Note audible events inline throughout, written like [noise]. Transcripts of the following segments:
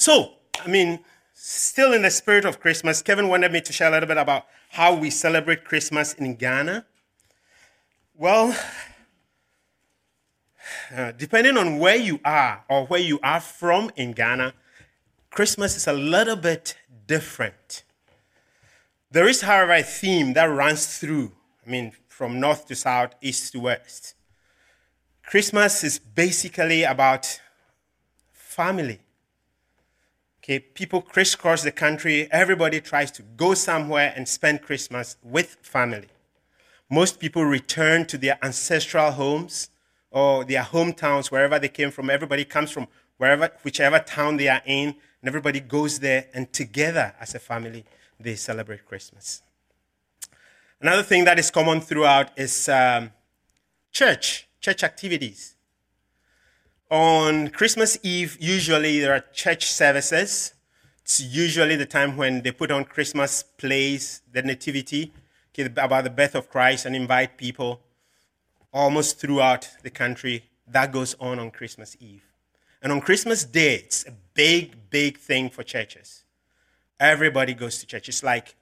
So, I mean, still in the spirit of Christmas, Kevin wanted me to share a little bit about how we celebrate Christmas in Ghana. Well, uh, depending on where you are or where you are from in Ghana, Christmas is a little bit different. There is, however, a theme that runs through, I mean, from north to south, east to west. Christmas is basically about family. Okay, people crisscross the country. Everybody tries to go somewhere and spend Christmas with family. Most people return to their ancestral homes or their hometowns, wherever they came from. Everybody comes from wherever, whichever town they are in, and everybody goes there, and together as a family, they celebrate Christmas. Another thing that is common throughout is um, church, church activities. On Christmas Eve, usually there are church services. It's usually the time when they put on Christmas plays, the Nativity, about the birth of Christ, and invite people almost throughout the country. That goes on on Christmas Eve. And on Christmas Day, it's a big, big thing for churches. Everybody goes to church. It's like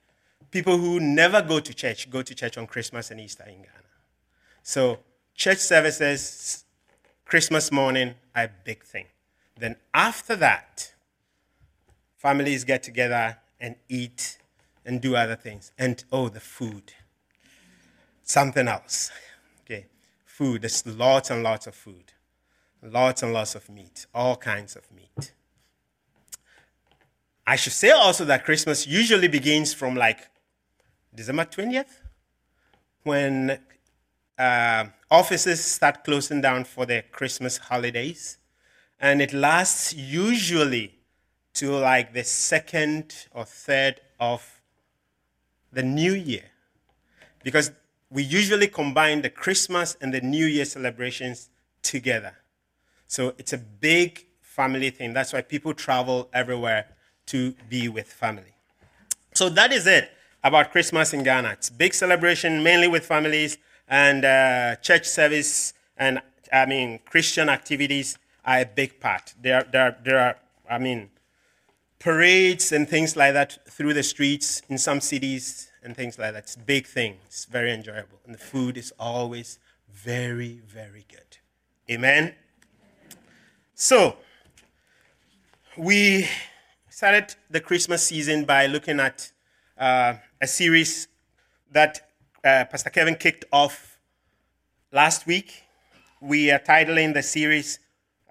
people who never go to church go to church on Christmas and Easter in Ghana. So, church services, Christmas morning a big thing. Then after that, families get together and eat and do other things. And oh, the food. Something else. Okay. Food. There's lots and lots of food. Lots and lots of meat. All kinds of meat. I should say also that Christmas usually begins from like December 20th when uh, offices start closing down for the Christmas holidays, and it lasts usually to like the second or third of the new year. Because we usually combine the Christmas and the New Year celebrations together. So it's a big family thing. That's why people travel everywhere to be with family. So that is it about Christmas in Ghana. It's big celebration, mainly with families and uh, church service and I mean Christian activities are a big part. There, there, there are, I mean, parades and things like that through the streets in some cities and things like that. It's a big thing. It's very enjoyable, and the food is always very, very good. Amen. So we started the Christmas season by looking at uh, a series that uh, Pastor Kevin kicked off last week. We are titling the series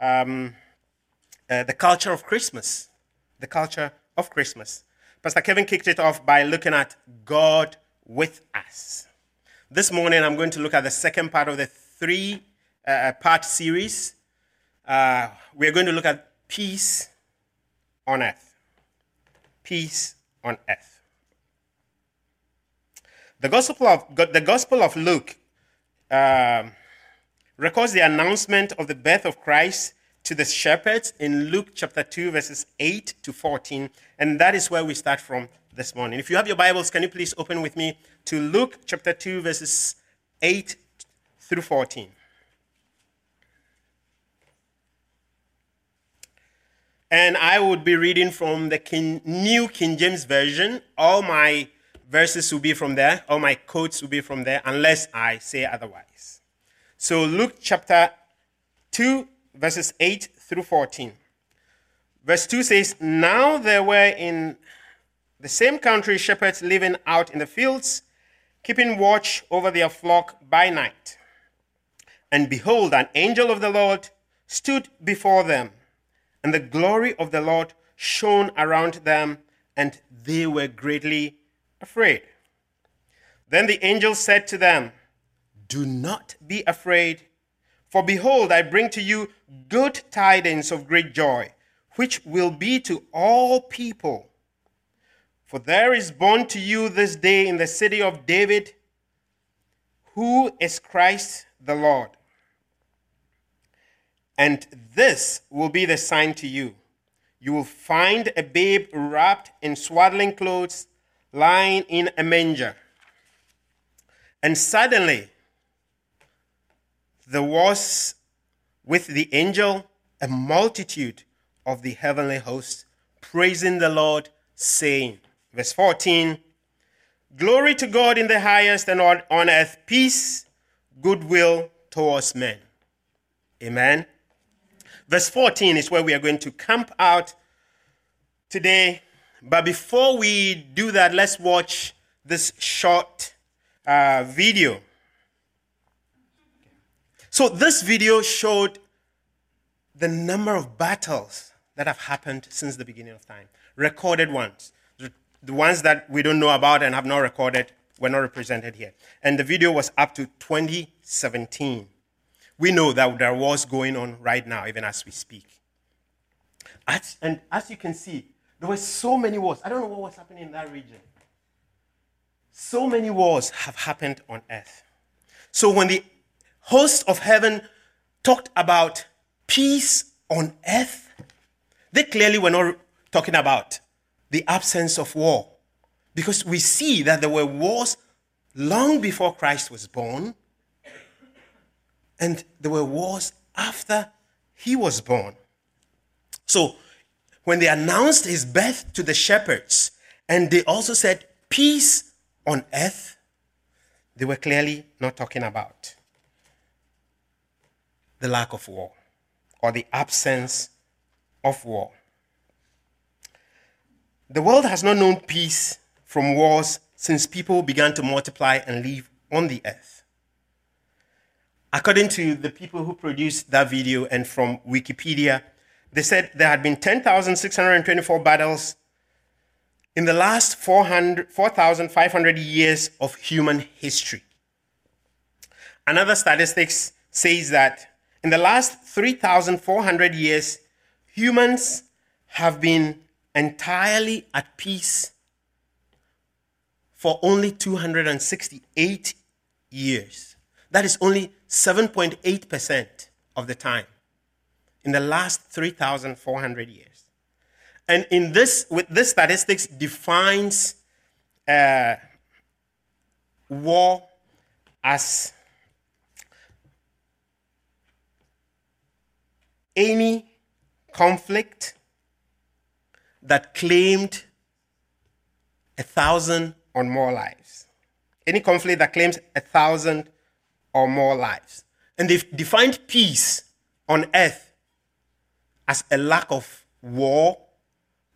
um, uh, The Culture of Christmas. The Culture of Christmas. Pastor Kevin kicked it off by looking at God with us. This morning, I'm going to look at the second part of the three uh, part series. Uh, we're going to look at peace on earth. Peace on earth. The Gospel of, the Gospel of Luke uh, records the announcement of the birth of Christ to the shepherds in Luke chapter 2, verses 8 to 14. And that is where we start from this morning. If you have your Bibles, can you please open with me to Luke chapter 2, verses 8 through 14. And I would be reading from the King, New King James Version. All my verses will be from there, all my quotes will be from there, unless I say otherwise. So, Luke chapter 2, verses 8 through 14. Verse 2 says, Now there were in the same country shepherds living out in the fields, keeping watch over their flock by night. And behold, an angel of the Lord stood before them, and the glory of the Lord shone around them, and they were greatly afraid. Then the angel said to them, Do not be afraid, for behold, I bring to you good tidings of great joy, which will be to all people. For there is born to you this day in the city of David, who is Christ the Lord. And this will be the sign to you. You will find a babe wrapped in swaddling clothes lying in a manger. And suddenly, there was with the angel a multitude of the heavenly host, praising the Lord, saying, verse 14, Glory to God in the highest and on, on earth, peace, goodwill towards men. Amen. Verse 14 is where we are going to camp out today. But before we do that, let's watch this short uh, video. So, this video showed the number of battles that have happened since the beginning of time, recorded ones. The ones that we don't know about and have not recorded were not represented here. And the video was up to 2017. We know that there was going on right now, even as we speak. As, and as you can see, there were so many wars. I don't know what was happening in that region. So many wars have happened on earth. So when the host of heaven talked about peace on earth, they clearly were not talking about the absence of war. Because we see that there were wars long before Christ was born, and there were wars after he was born. So, when they announced his birth to the shepherds, and they also said, Peace on earth, they were clearly not talking about the lack of war or the absence of war. The world has not known peace from wars since people began to multiply and live on the earth. According to the people who produced that video and from Wikipedia, they said there had been 10,624 battles in the last 4,500 years of human history. Another statistics says that in the last 3,400 years, humans have been entirely at peace for only 268 years. That is only 7.8% of the time in the last 3,400 years. And in this, with this statistics defines uh, war as any conflict that claimed a thousand or more lives. Any conflict that claims a thousand or more lives. And they've defined peace on earth as a lack of war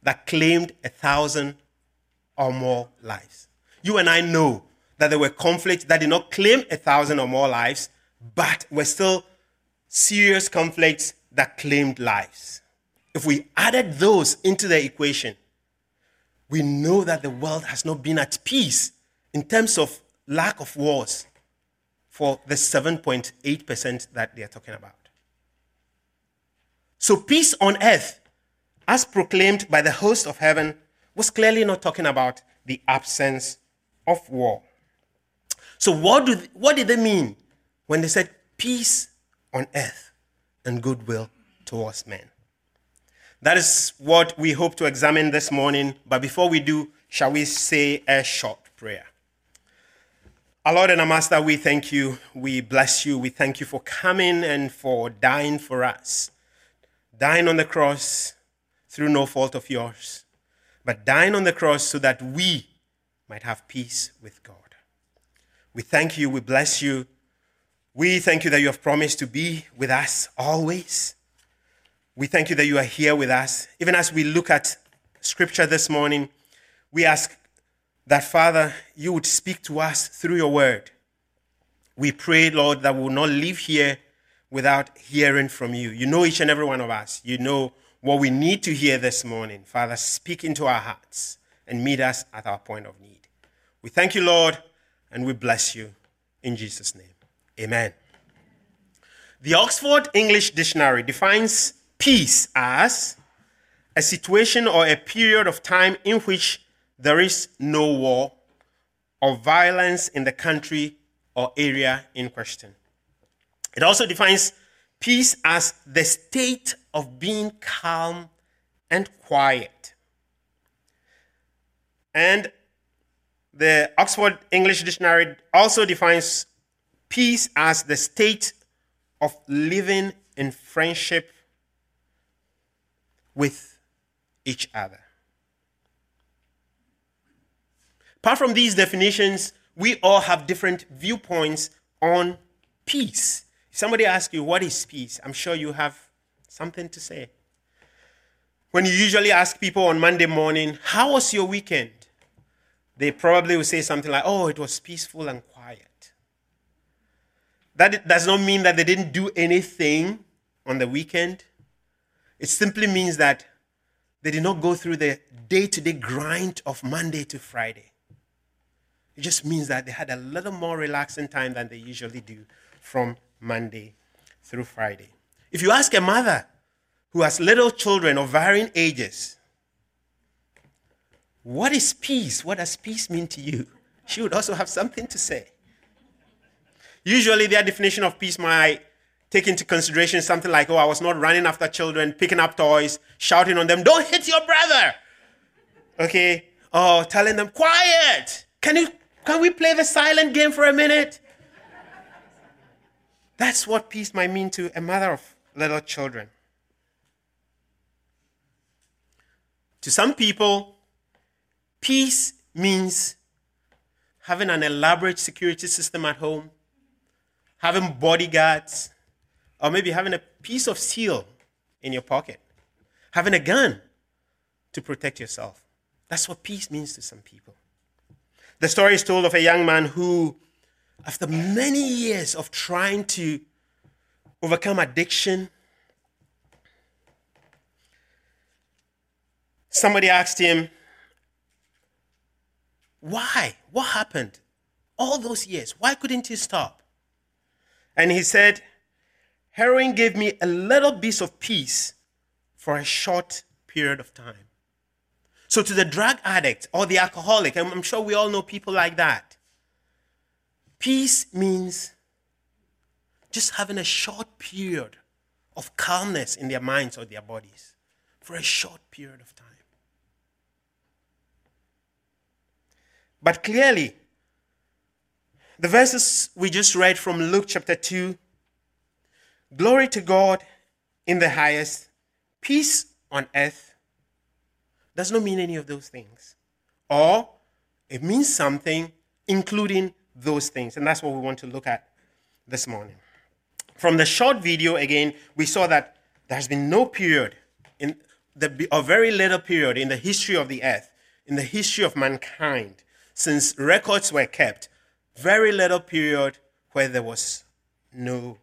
that claimed a thousand or more lives. You and I know that there were conflicts that did not claim a thousand or more lives, but were still serious conflicts that claimed lives. If we added those into the equation, we know that the world has not been at peace in terms of lack of wars for the 7.8% that they are talking about. So, peace on earth, as proclaimed by the host of heaven, was clearly not talking about the absence of war. So, what, do, what did they mean when they said peace on earth and goodwill towards men? That is what we hope to examine this morning. But before we do, shall we say a short prayer? Our Lord and our Master, we thank you. We bless you. We thank you for coming and for dying for us. Dying on the cross through no fault of yours, but dying on the cross so that we might have peace with God. We thank you. We bless you. We thank you that you have promised to be with us always. We thank you that you are here with us. Even as we look at scripture this morning, we ask that, Father, you would speak to us through your word. We pray, Lord, that we will not leave here without hearing from you. You know each and every one of us. You know what we need to hear this morning. Father, speak into our hearts and meet us at our point of need. We thank you, Lord, and we bless you. In Jesus' name, amen. The Oxford English Dictionary defines peace as a situation or a period of time in which there is no war or violence in the country or area in question. It also defines peace as the state of being calm and quiet. And the Oxford English Dictionary also defines peace as the state of living in friendship with each other. Apart from these definitions, we all have different viewpoints on peace. Somebody asks you, What is peace? I'm sure you have something to say. When you usually ask people on Monday morning, How was your weekend? They probably will say something like, Oh, it was peaceful and quiet. That does not mean that they didn't do anything on the weekend. It simply means that they did not go through the day to day grind of Monday to Friday. It just means that they had a little more relaxing time than they usually do from Monday through Friday. If you ask a mother who has little children of varying ages, what is peace? What does peace mean to you? She would also have something to say. Usually, their definition of peace might take into consideration something like, oh, I was not running after children, picking up toys, shouting on them, don't hit your brother. Okay? Oh, telling them, quiet. Can you can we play the silent game for a minute? That's what peace might mean to a mother of little children. To some people, peace means having an elaborate security system at home, having bodyguards, or maybe having a piece of steel in your pocket, having a gun to protect yourself. That's what peace means to some people. The story is told of a young man who, after many years of trying to overcome addiction, somebody asked him, Why? What happened? All those years, why couldn't you stop? And he said, Heroin gave me a little piece of peace for a short period of time. So, to the drug addict or the alcoholic, I'm sure we all know people like that, peace means just having a short period of calmness in their minds or their bodies for a short period of time. But clearly, the verses we just read from Luke chapter 2 glory to God in the highest, peace on earth does not mean any of those things. Or it means something including those things. And that's what we want to look at this morning. From the short video, again, we saw that there's been no period, in the, a very little period in the history of the earth, in the history of mankind, since records were kept, very little period where there was no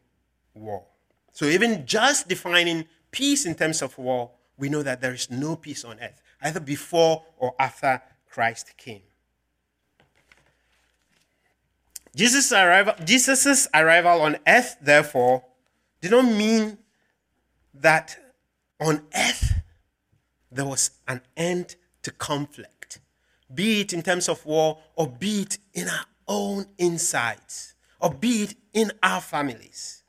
war. So even just defining peace in terms of war, we know that there is no peace on earth either before or after Christ came. Jesus' arrival, Jesus's arrival on earth, therefore, did not mean that on earth there was an end to conflict, be it in terms of war or be it in our own insides or be it in our families.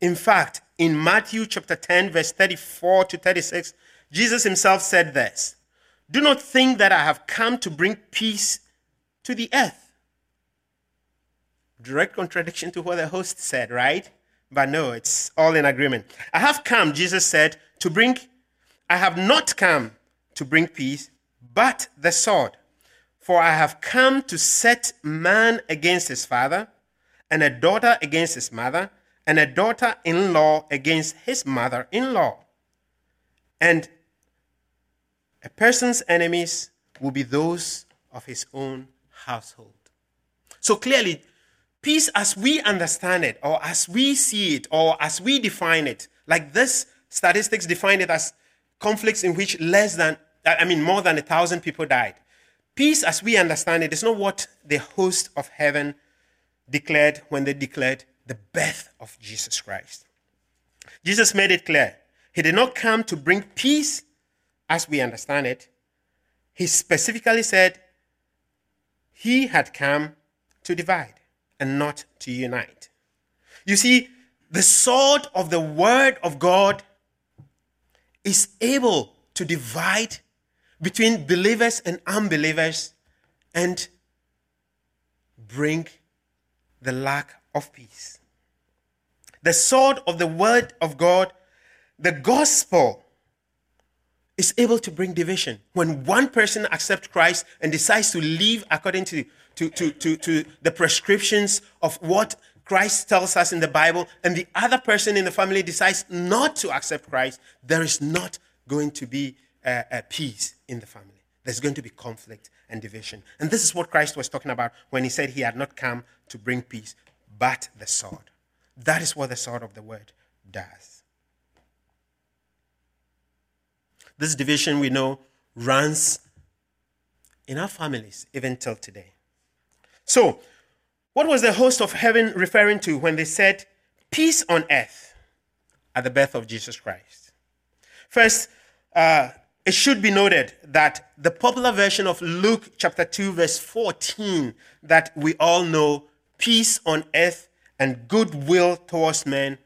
In fact, in Matthew chapter 10, verse 34 to 36, Jesus himself said this Do not think that I have come to bring peace to the earth. Direct contradiction to what the host said, right? But no, it's all in agreement. I have come, Jesus said, to bring, I have not come to bring peace, but the sword. For I have come to set man against his father, and a daughter against his mother, and a daughter in law against his mother in law. And a person's enemies will be those of his own household. So clearly, peace as we understand it, or as we see it, or as we define it, like this statistics define it as conflicts in which less than, I mean, more than a thousand people died. Peace as we understand it is not what the host of heaven declared when they declared the birth of Jesus Christ. Jesus made it clear. He did not come to bring peace, as we understand it, he specifically said he had come to divide and not to unite. You see, the sword of the Word of God is able to divide between believers and unbelievers and bring the lack of peace. The sword of the Word of God, the gospel, is able to bring division. When one person accepts Christ and decides to live according to, to, to, to, to the prescriptions of what Christ tells us in the Bible, and the other person in the family decides not to accept Christ, there is not going to be a, a peace in the family. There's going to be conflict and division. And this is what Christ was talking about when he said he had not come to bring peace, but the sword. That is what the sword of the word does. This division we know runs in our families even till today. So, what was the host of heaven referring to when they said peace on earth at the birth of Jesus Christ? First, uh, it should be noted that the popular version of Luke chapter 2, verse 14, that we all know, peace on earth and goodwill towards men,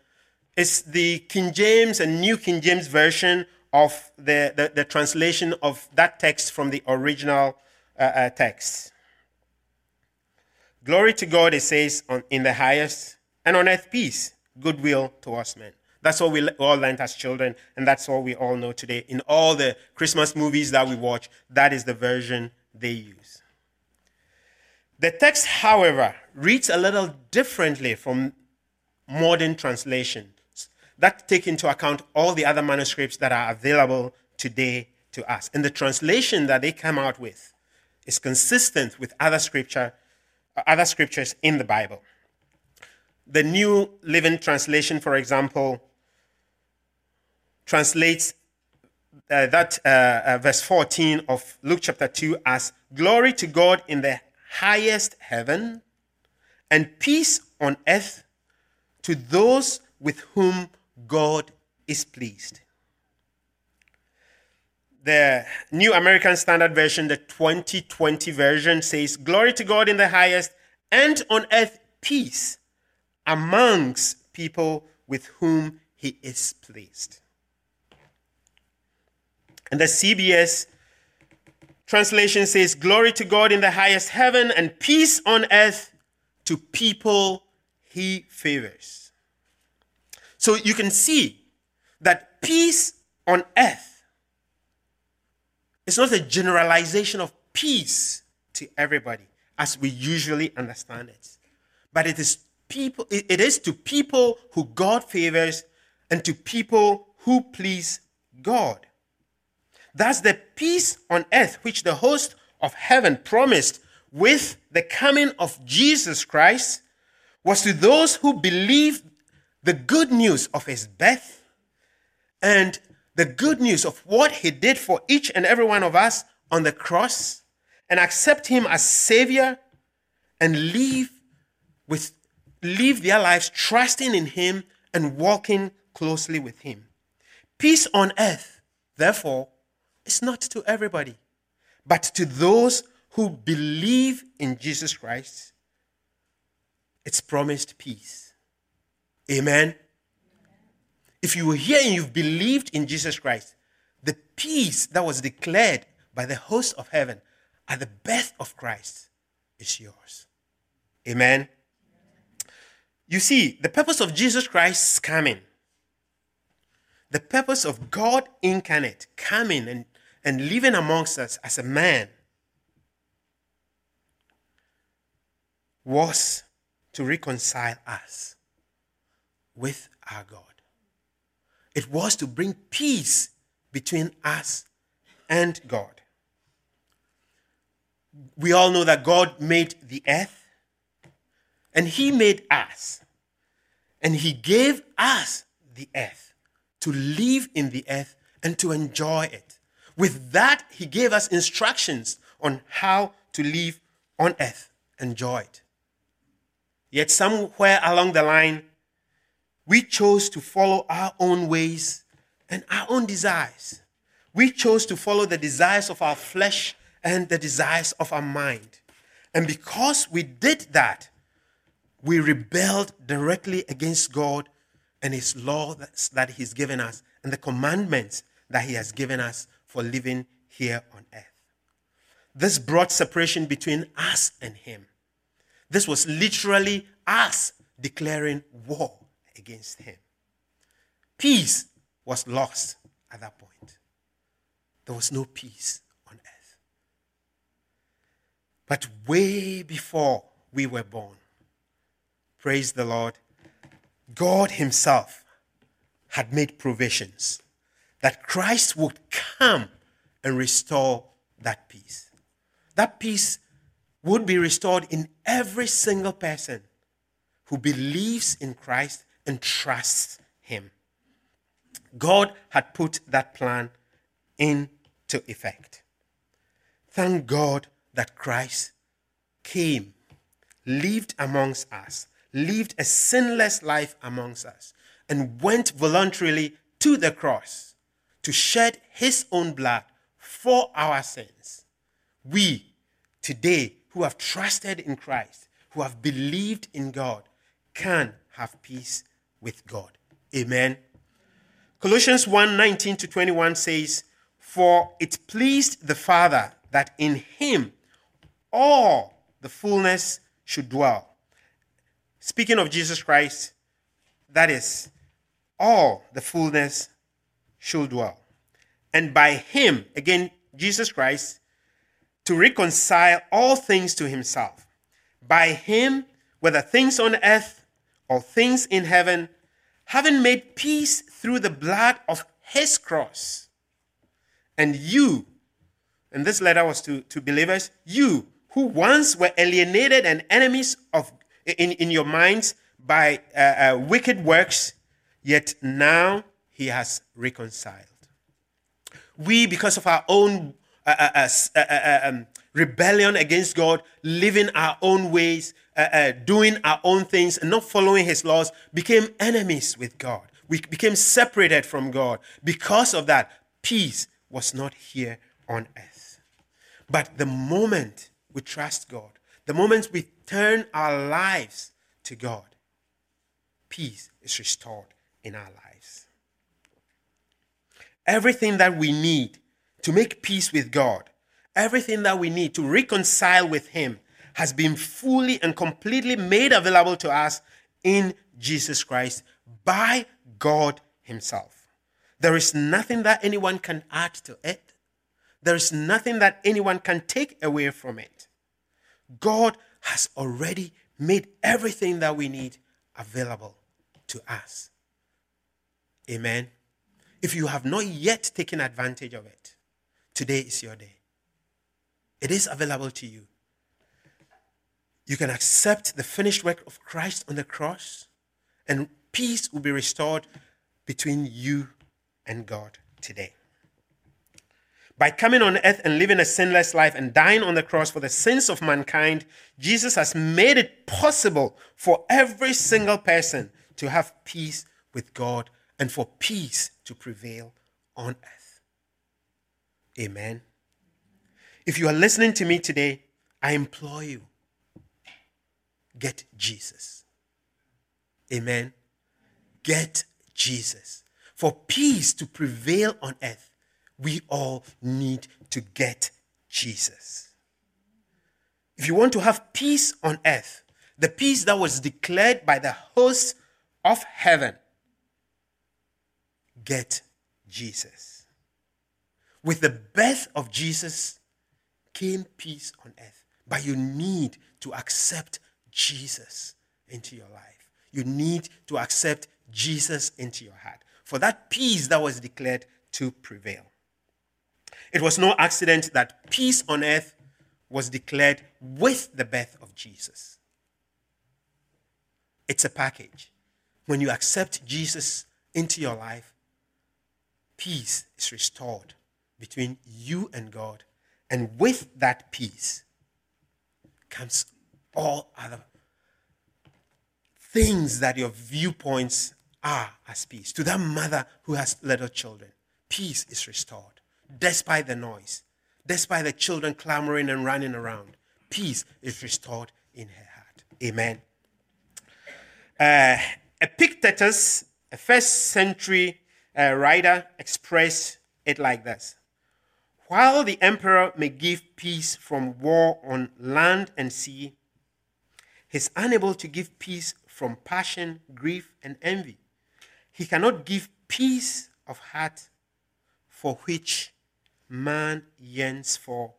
is the King James and New King James version of the, the, the translation of that text from the original uh, uh, text. Glory to God, it says, on, in the highest, and on earth peace, goodwill towards men. That's what we all learned as children, and that's what we all know today. In all the Christmas movies that we watch, that is the version they use. The text, however, reads a little differently from modern translation that take into account all the other manuscripts that are available today to us. And the translation that they come out with is consistent with other scripture, other scriptures in the Bible. The New Living Translation, for example, translates uh, that uh, uh, verse 14 of Luke chapter 2 as glory to God in the highest heaven and peace on earth to those with whom God is pleased. The New American Standard Version, the 2020 version, says, Glory to God in the highest, and on earth peace amongst people with whom he is pleased. And the CSB translation says, Glory to God in the highest heaven and peace on earth to people he favors. So you can see that peace on earth is not a generalization of peace to everybody as we usually understand it, but it is people it is to people who God favors and to people who please God. That's the peace on earth which the host of heaven promised with the coming of Jesus Christ was to those who believe the good news of his birth and the good news of what he did for each and every one of us on the cross and accept him as savior and live with live their lives trusting in him and walking closely with him. Peace on earth, therefore, is not to everybody, but to those who believe in Jesus Christ. It's promised peace. Amen. If you were here and you've believed in Jesus Christ, the peace that was declared by the host of heaven at the birth of Christ is yours. Amen. You see, the purpose of Jesus Christ's coming, the purpose of God incarnate coming and, and living amongst us as a man was to reconcile us with our God. It was to bring peace between us and God. We all know that God made the earth and He made us. And He gave us the earth to live in the earth and to enjoy it. With that, He gave us instructions on how to live on earth, enjoy it. Yet, somewhere along the line, we chose to follow our own ways and our own desires. We chose to follow the desires of our flesh and the desires of our mind. And because we did that, we rebelled directly against God and His law that He's given us and the commandments that He has given us for living here on earth. This brought separation between us and Him. This was literally us declaring war against him. Peace was lost at that point. there was no peace on earth. But way before we were born, praise the Lord, God Himself had made provisions that Christ would come and restore that peace. That peace would be restored in every single person who believes in Christ and trust Him. God had put that plan into effect. Thank God that Christ came, lived amongst us, lived a sinless life amongst us, and went voluntarily to the cross to shed his own blood for our sins. We, today, who have trusted in Christ, who have believed in God, can have peace with God. Amen. Colossians 1 19 to 21 says, For it pleased the Father that in him all the fullness should dwell. Speaking of Jesus Christ, that is, all the fullness should dwell. And by him, again, Jesus Christ, to reconcile all things to himself. By him, whether things on earth or things in heaven, having made peace through the blood of his cross. And you, and this letter was to, to believers, you who once were alienated and enemies of in, in your minds by uh, uh, wicked works, yet now he has reconciled. We, because of our own uh, uh, uh, uh um, rebellion against God, living our own ways, Uh, uh, doing our own things, and not following his laws, became enemies with God. We became separated from God. Because of that, peace was not here on earth. But the moment we trust God, the moment we turn our lives to God, peace is restored in our lives. Everything that we need to make peace with God, everything that we need to reconcile with Him, has been fully and completely made available to us in Jesus Christ by God Himself. There is nothing that anyone can add to it. There is nothing that anyone can take away from it. God has already made everything that we need available to us. Amen. If you have not yet taken advantage of it, today is your day. It is available to you. You can accept the finished work of Christ on the cross, and peace will be restored between you and God today. By coming on earth and living a sinless life and dying on the cross for the sins of mankind, Jesus has made it possible for every single person to have peace with God and for peace to prevail on earth. Amen. If you are listening to me today, I implore you get Jesus. Amen. Get Jesus. For peace to prevail on earth, we all need to get Jesus. If you want to have peace on earth, the peace that was declared by the host of heaven, get Jesus. With the birth of Jesus came peace on earth, but you need to accept Jesus into your life. You need to accept Jesus into your heart for that peace that was declared to prevail. It was no accident that peace on earth was declared with the birth of Jesus. It's a package. When you accept Jesus into your life, peace is restored between you and God. And with that peace comes all other things that your viewpoints are as peace. To that mother who has little children, peace is restored despite the noise, despite the children clamoring and running around. Peace is restored in her heart. Amen. Uh, Epictetus, a first century uh, writer, expressed it like this While the emperor may give peace from war on land and sea, he's unable to give peace from passion, grief, and envy. He cannot give peace of heart for which man yearns for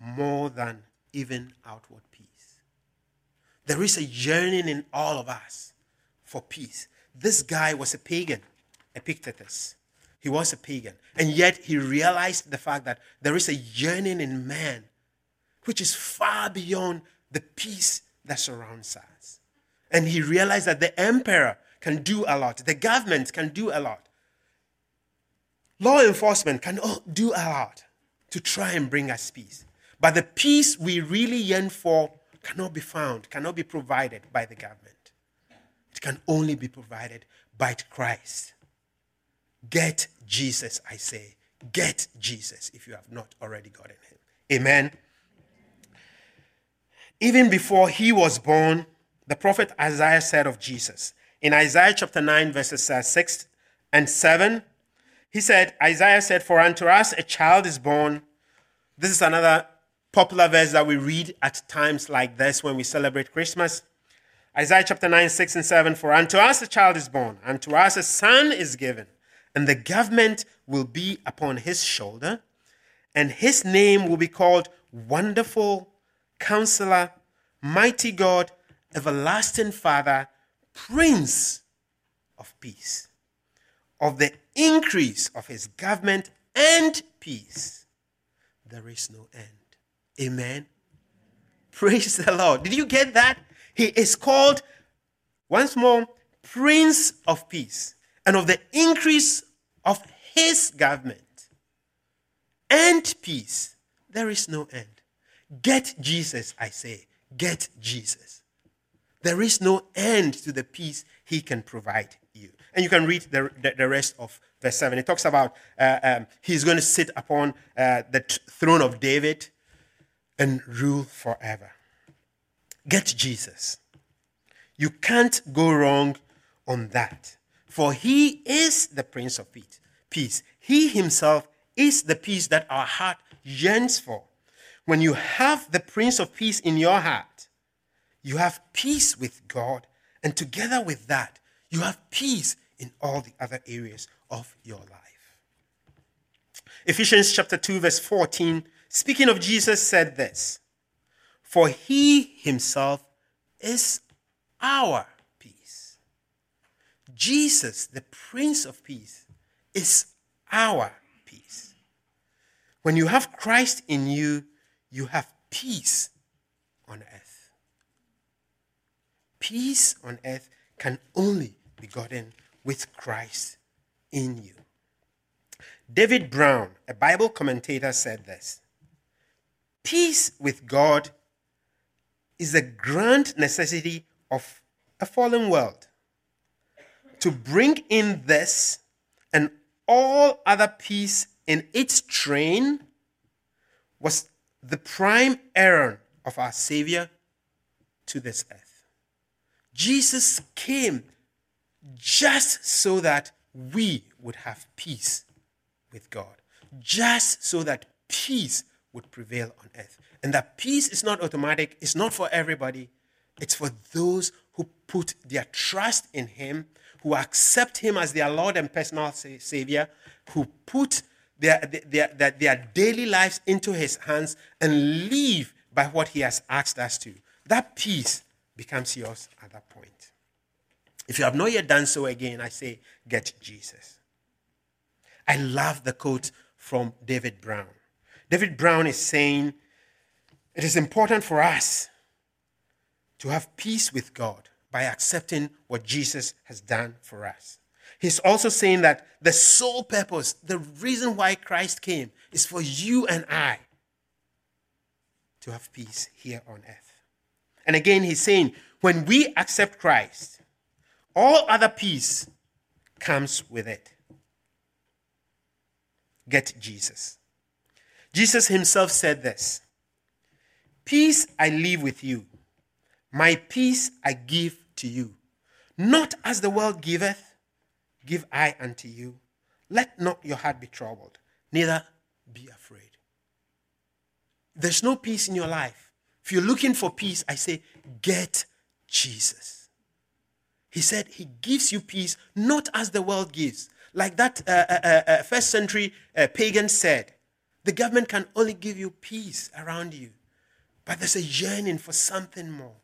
more than even outward peace. There is a yearning in all of us for peace. This guy was a pagan, Epictetus. He was a pagan. And yet he realized the fact that there is a yearning in man which is far beyond the peace that surrounds us. And he realized that the emperor can do a lot, the government can do a lot, law enforcement can oh, do a lot to try and bring us peace. But the peace we really yearn for cannot be found, cannot be provided by the government. It can only be provided by Christ. Get Jesus, I say. Get Jesus if you have not already gotten him. Amen. Even before he was born, the prophet Isaiah said of Jesus in Isaiah chapter 9, verses uh, 6 and 7, he said, Isaiah said, For unto us a child is born. This is another popular verse that we read at times like this when we celebrate Christmas. Isaiah chapter 9, 6 and 7 For unto us a child is born, unto us a son is given, and the government will be upon his shoulder, and his name will be called Wonderful Counselor, Mighty God, Everlasting Father, Prince of Peace. Of the increase of his government and peace, there is no end. Amen. Praise the Lord. Did you get that? He is called, once more, Prince of Peace and of the increase of his government and peace. There is no end. Get Jesus, I say. Get Jesus. There is no end to the peace he can provide you. And you can read the, the, the rest of verse 7. It talks about uh, um, he's going to sit upon uh, the t- throne of David and rule forever. Get Jesus. You can't go wrong on that. For he is the Prince of Peace. Peace. He himself is the peace that our heart yearns for. When you have the Prince of Peace in your heart, you have peace with God, and together with that, you have peace in all the other areas of your life. Ephesians chapter 2, verse 14 speaking of Jesus, said this For he himself is our peace. Jesus, the Prince of Peace, is our peace. When you have Christ in you, you have peace on earth. Peace on earth can only be gotten with Christ in you. David Brown, a Bible commentator, said this Peace with God is a grand necessity of a fallen world. To bring in this and all other peace in its train was the prime errand of our Savior to this earth. Jesus came just so that we would have peace with God, just so that peace would prevail on earth. And that peace is not automatic, it's not for everybody, it's for those who put their trust in Him, who accept Him as their Lord and personal Savior, who put their, their, their, their daily lives into His hands and live by what He has asked us to. That peace becomes yours at that point. If you have not yet done so again, I say, get Jesus. I love the quote from David Brown. David Brown is saying it is important for us to have peace with God by accepting what Jesus has done for us. He's also saying that the sole purpose, the reason why Christ came, is for you and I to have peace here on earth. And again, he's saying when we accept Christ, all other peace comes with it. Get Jesus. Jesus himself said this Peace I leave with you, my peace I give to you. Not as the world giveth, give I unto you. Let not your heart be troubled, neither be afraid. There's no peace in your life. If you're looking for peace, I say, get Jesus. He said he gives you peace not as the world gives. Like that uh, uh, uh, uh first century uh, pagan said, The government can only give you peace around you, but there's a yearning for something more.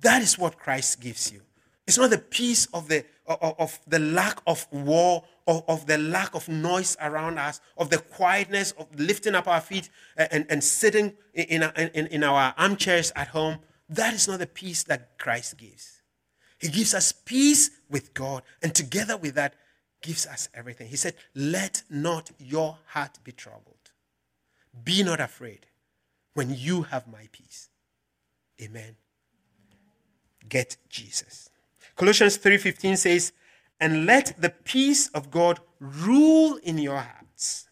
That is what Christ gives you. It's not the peace of the, of, the lack of war, of, of, the lack of noise around us, of the quietness of lifting up our feet and, and sitting in, in, in our armchairs at home. That is not the peace that Christ gives. He gives us peace with God, and together with that, gives us everything. He said, Let not your heart be troubled. Be not afraid when you have my peace. Amen. Get Jesus. Colossians 3:15 says, "And let the peace of God rule in your hearts,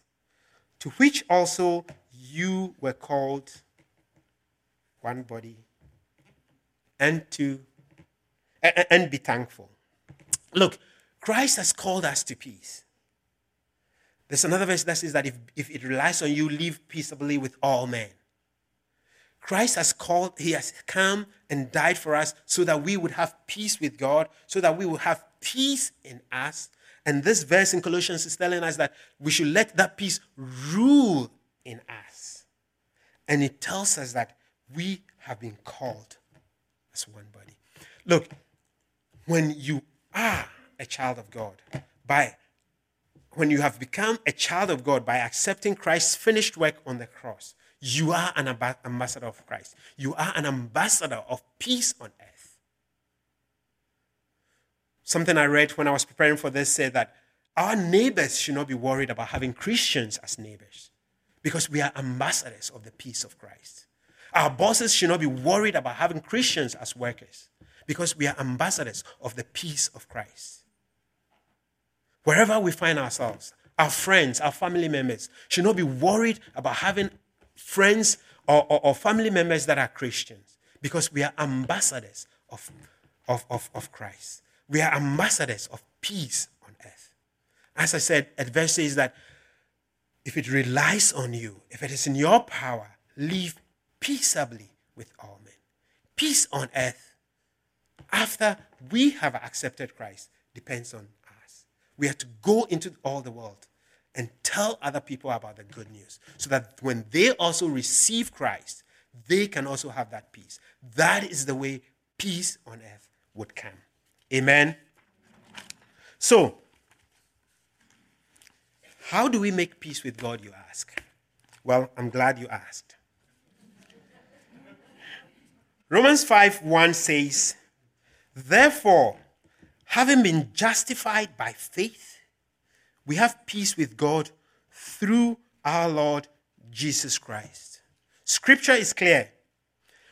to which also you were called one body, and to and be thankful." Look, Christ has called us to peace. There's another verse that says that if, if it relies on you, live peaceably with all men. Christ has called, He has come and died for us so that we would have peace with God, so that we would have peace in us. And this verse in Colossians is telling us that we should let that peace rule in us. And it tells us that we have been called as one body. Look, when you are a child of God, by when you have become a child of God by accepting Christ's finished work on the cross, you are an ambassador of Christ. You are an ambassador of peace on earth. Something I read when I was preparing for this said that our neighbors should not be worried about having Christians as neighbors because we are ambassadors of the peace of Christ. Our bosses should not be worried about having Christians as workers because we are ambassadors of the peace of Christ. Wherever we find ourselves, our friends, our family members should not be worried about having friends or, or, or family members that are Christians because we are ambassadors of, of, of, of Christ. We are ambassadors of peace on earth. As I said, at verse that if it relies on you, if it is in your power, live peaceably with all men. Peace on earth, after we have accepted Christ, depends on us. We have to go into all the world and tell other people about the good news so that when they also receive Christ, they can also have that peace. That is the way peace on earth would come. Amen. So, how do we make peace with God, you ask? Well, I'm glad you asked. Romans 5 1 says, Therefore, having been justified by faith, we have peace with God through our Lord Jesus Christ. Scripture is clear.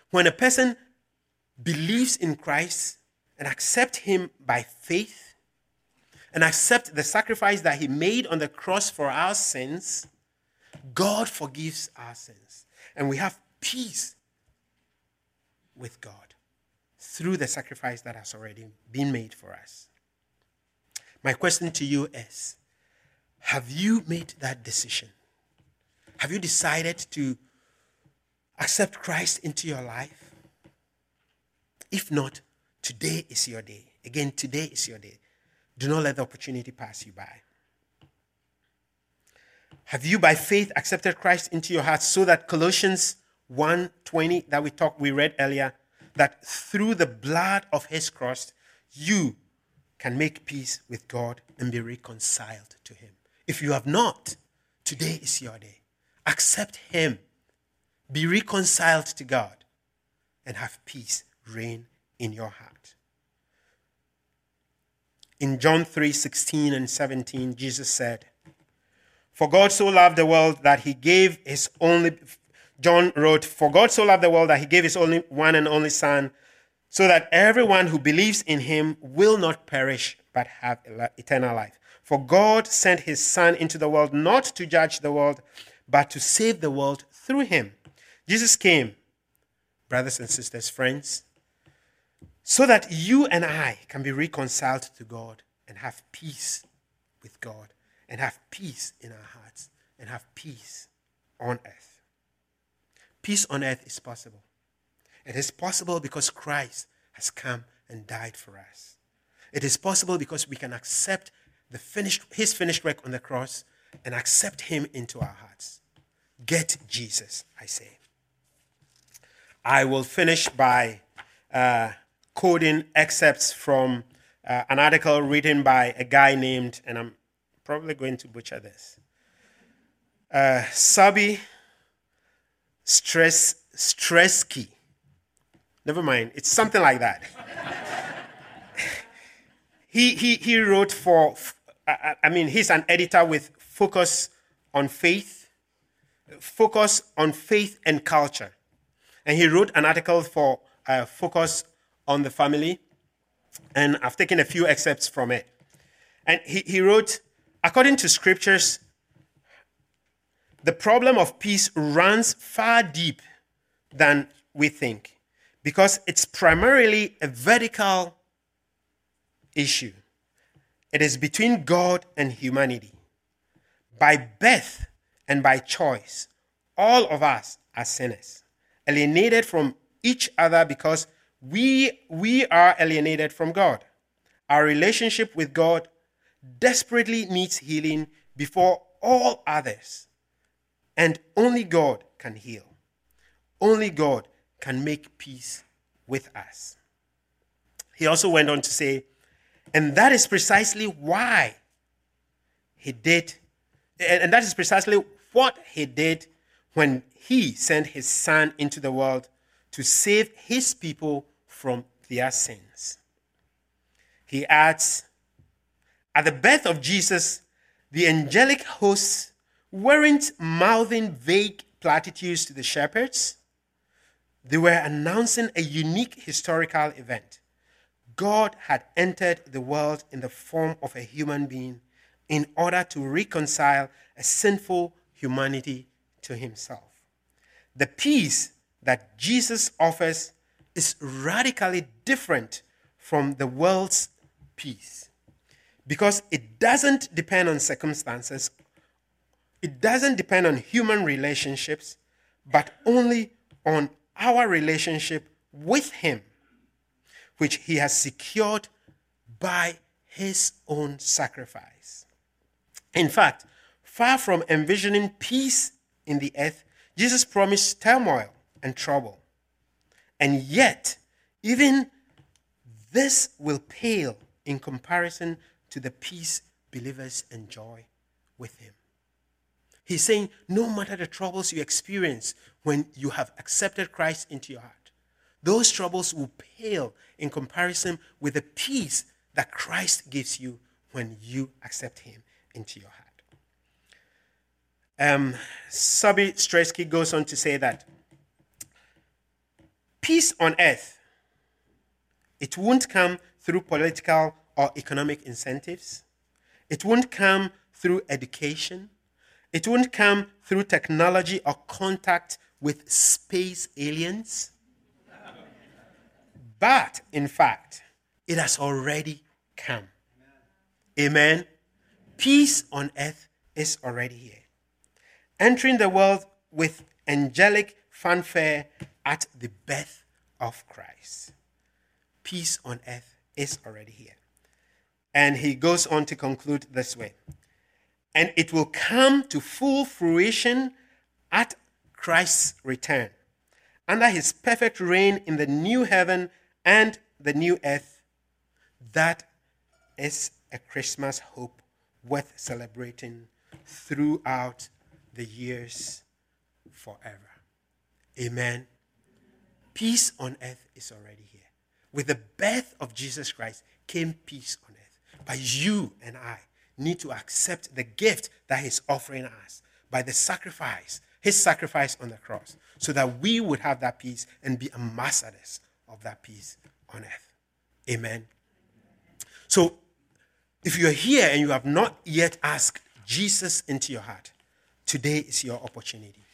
When a person believes in Christ and accepts him by faith and accept the sacrifice that he made on the cross for our sins, God forgives our sins. And we have peace with God through the sacrifice that has already been made for us. My question to you is have you made that decision? Have you decided to accept Christ into your life? If not, today is your day. Again, today is your day. Do not let the opportunity pass you by. Have you by faith accepted Christ into your heart so that Colossians 1:20 that we talked we read earlier that through the blood of his cross you can make peace with God and be reconciled to him. If you have not, today is your day. Accept Him. Be reconciled to God and have peace reign in your heart. In John 3 16 and 17, Jesus said, For God so loved the world that he gave his only, John wrote, For God so loved the world that he gave his only one and only Son, so that everyone who believes in him will not perish but have eternal life. For God sent his Son into the world not to judge the world, but to save the world through him. Jesus came, brothers and sisters, friends, so that you and I can be reconciled to God and have peace with God and have peace in our hearts and have peace on earth. Peace on earth is possible. It is possible because Christ has come and died for us. It is possible because we can accept the finished, his finished work on the cross and accept him into our hearts. Get Jesus, I say. I will finish by uh, quoting excerpts from uh, an article written by a guy named, and I'm probably going to butcher this, uh, Sabi Stress Stresky. Never mind, it's something like that. [laughs] he, he, he wrote for, I, I mean, he's an editor with Focus on Faith, Focus on Faith and Culture. And he wrote an article for uh, Focus on the Family. And I've taken a few excerpts from it. And he, he wrote, according to scriptures, the problem of peace runs far deep than we think because it's primarily a vertical issue. It is between God and humanity. By birth and by choice, all of us are sinners, alienated from each other because we, we are alienated from God. Our relationship with God desperately needs healing before all others. And only God can heal. Only God can make peace with us. He also went on to say, and that is precisely why he did, and that is precisely what he did when he sent his son into the world to save his people from their sins. He adds, at the birth of Jesus, the angelic hosts weren't mouthing vague platitudes to the shepherds. They were announcing a unique historical event. God had entered the world in the form of a human being in order to reconcile a sinful humanity to himself. The peace that Jesus offers is radically different from the world's peace because it doesn't depend on circumstances, it doesn't depend on human relationships, but only on our relationship with Him which he has secured by his own sacrifice. In fact, far from envisioning peace in the earth, Jesus promised turmoil and trouble. And yet, even this will pale in comparison to the peace believers enjoy with him. He's saying, no matter the troubles you experience when you have accepted Christ into your heart, those troubles will pale in comparison with the peace that Christ gives you when you accept Him into your heart. Um, Sabi Stresky goes on to say that peace on earth, it won't come through political or economic incentives. It won't come through education. It won't come through technology or contact with space aliens. But in fact, it has already come. Amen. Peace on earth is already here. Entering the world with angelic fanfare at the birth of Christ. Peace on earth is already here. And he goes on to conclude this way And it will come to full fruition at Christ's return, under his perfect reign in the new heaven and the new earth, that is a Christmas hope worth celebrating throughout the years forever. Amen. Peace on earth is already here. With the birth of Jesus Christ came peace on earth. But you and I need to accept the gift that He's offering us by the sacrifice, His sacrifice on the cross, so that we would have that peace and be ambassadors of that peace on earth. Amen. So, if you're here and you have not yet asked Jesus into your heart, today is your opportunity.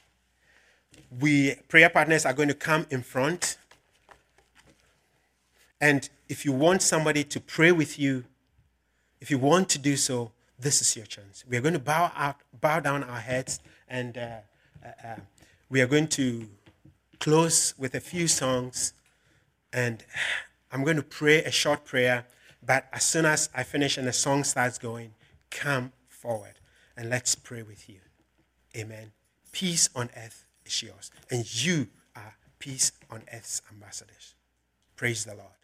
We prayer partners are going to come in front. And if you want somebody to pray with you, if you want to do so, this is your chance. We are going to bow out, bow down our heads, and uh, uh, uh, we are going to close with a few songs. And I'm going to pray a short prayer, but as soon as I finish and the song starts going, come forward and let's pray with you. Amen. peace on earth is yours. And you are peace on earth's ambassadors. Praise the Lord.